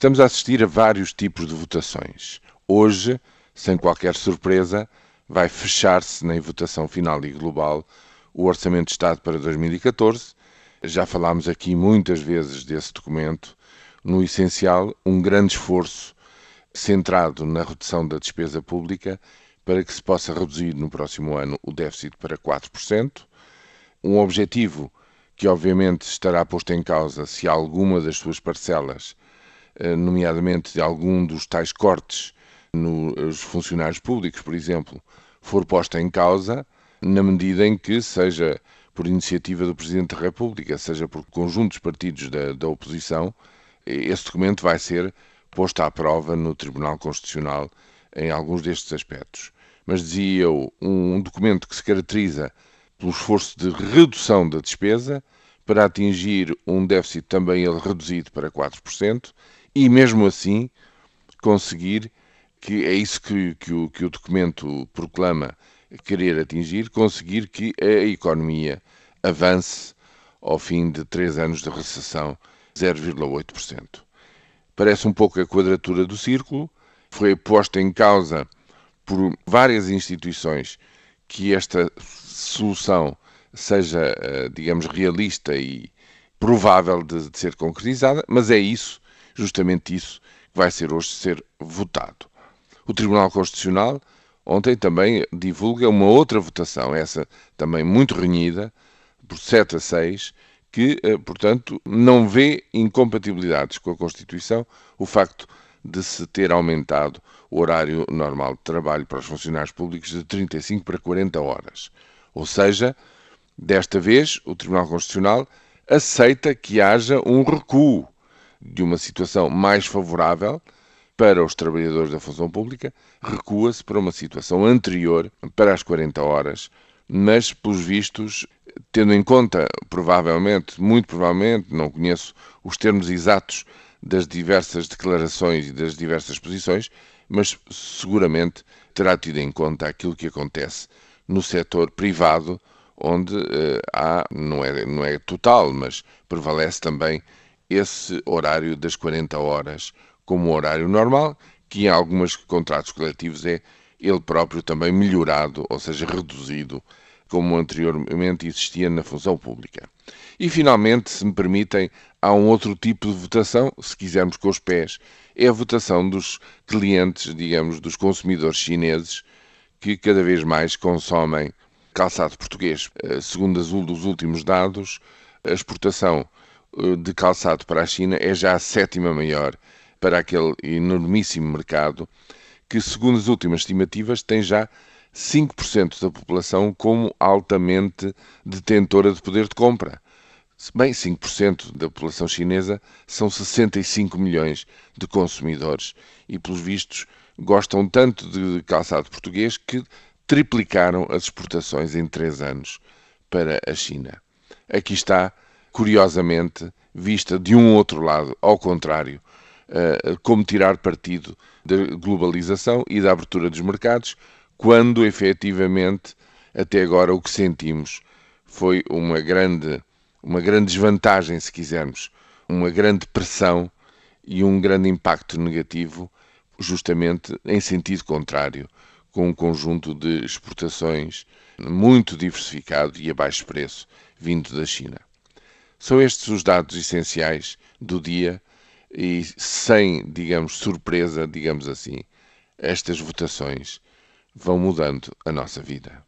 Estamos a assistir a vários tipos de votações. Hoje, sem qualquer surpresa, vai fechar-se na votação final e global o Orçamento de Estado para 2014. Já falámos aqui muitas vezes desse documento. No essencial, um grande esforço centrado na redução da despesa pública para que se possa reduzir no próximo ano o déficit para 4%. Um objetivo que, obviamente, estará posto em causa se alguma das suas parcelas, nomeadamente de algum dos tais cortes nos funcionários públicos, por exemplo, for posta em causa, na medida em que, seja por iniciativa do Presidente da República, seja por conjuntos partidos da, da oposição, esse documento vai ser posto à prova no Tribunal Constitucional em alguns destes aspectos. Mas dizia eu, um documento que se caracteriza pelo esforço de redução da despesa para atingir um déficit também ele reduzido para 4% e mesmo assim conseguir que é isso que, que, o, que o documento proclama querer atingir, conseguir que a economia avance ao fim de três anos de recessão 0,8%. Parece um pouco a quadratura do círculo, foi posta em causa por várias instituições que esta solução seja, eh, digamos, realista e provável de, de ser concretizada, mas é isso, justamente isso, que vai ser hoje ser votado. O Tribunal Constitucional ontem também divulga uma outra votação, essa também muito renhida, por 7 a 6, que, eh, portanto, não vê incompatibilidades com a Constituição o facto de se ter aumentado o horário normal de trabalho para os funcionários públicos de 35 para 40 horas. Ou seja, desta vez, o Tribunal Constitucional aceita que haja um recuo de uma situação mais favorável para os trabalhadores da função pública, recua-se para uma situação anterior, para as 40 horas, mas, pelos vistos, tendo em conta, provavelmente, muito provavelmente, não conheço os termos exatos das diversas declarações e das diversas posições, mas seguramente terá tido em conta aquilo que acontece no setor privado, onde eh, há, não é, não é total, mas prevalece também esse horário das 40 horas como horário normal, que em alguns contratos coletivos é ele próprio também melhorado, ou seja, reduzido, como anteriormente existia na função pública. E finalmente, se me permitem, há um outro tipo de votação, se quisermos com os pés, é a votação dos clientes, digamos, dos consumidores chineses, que cada vez mais consomem calçado português. Eh, segundo os últimos dados, a exportação de calçado para a China é já a sétima maior para aquele enormíssimo mercado que, segundo as últimas estimativas, tem já 5% da população como altamente detentora de poder de compra. Bem, 5% da população chinesa são 65 milhões de consumidores e, pelos vistos, gostam tanto de calçado português que triplicaram as exportações em três anos para a China. Aqui está, curiosamente, vista de um outro lado, ao contrário, uh, como tirar partido da globalização e da abertura dos mercados, quando efetivamente, até agora, o que sentimos foi uma grande, uma grande desvantagem, se quisermos, uma grande pressão e um grande impacto negativo, justamente em sentido contrário, com um conjunto de exportações muito diversificado e a baixo preço vindo da China. São estes os dados essenciais do dia e sem, digamos, surpresa, digamos assim, estas votações vão mudando a nossa vida.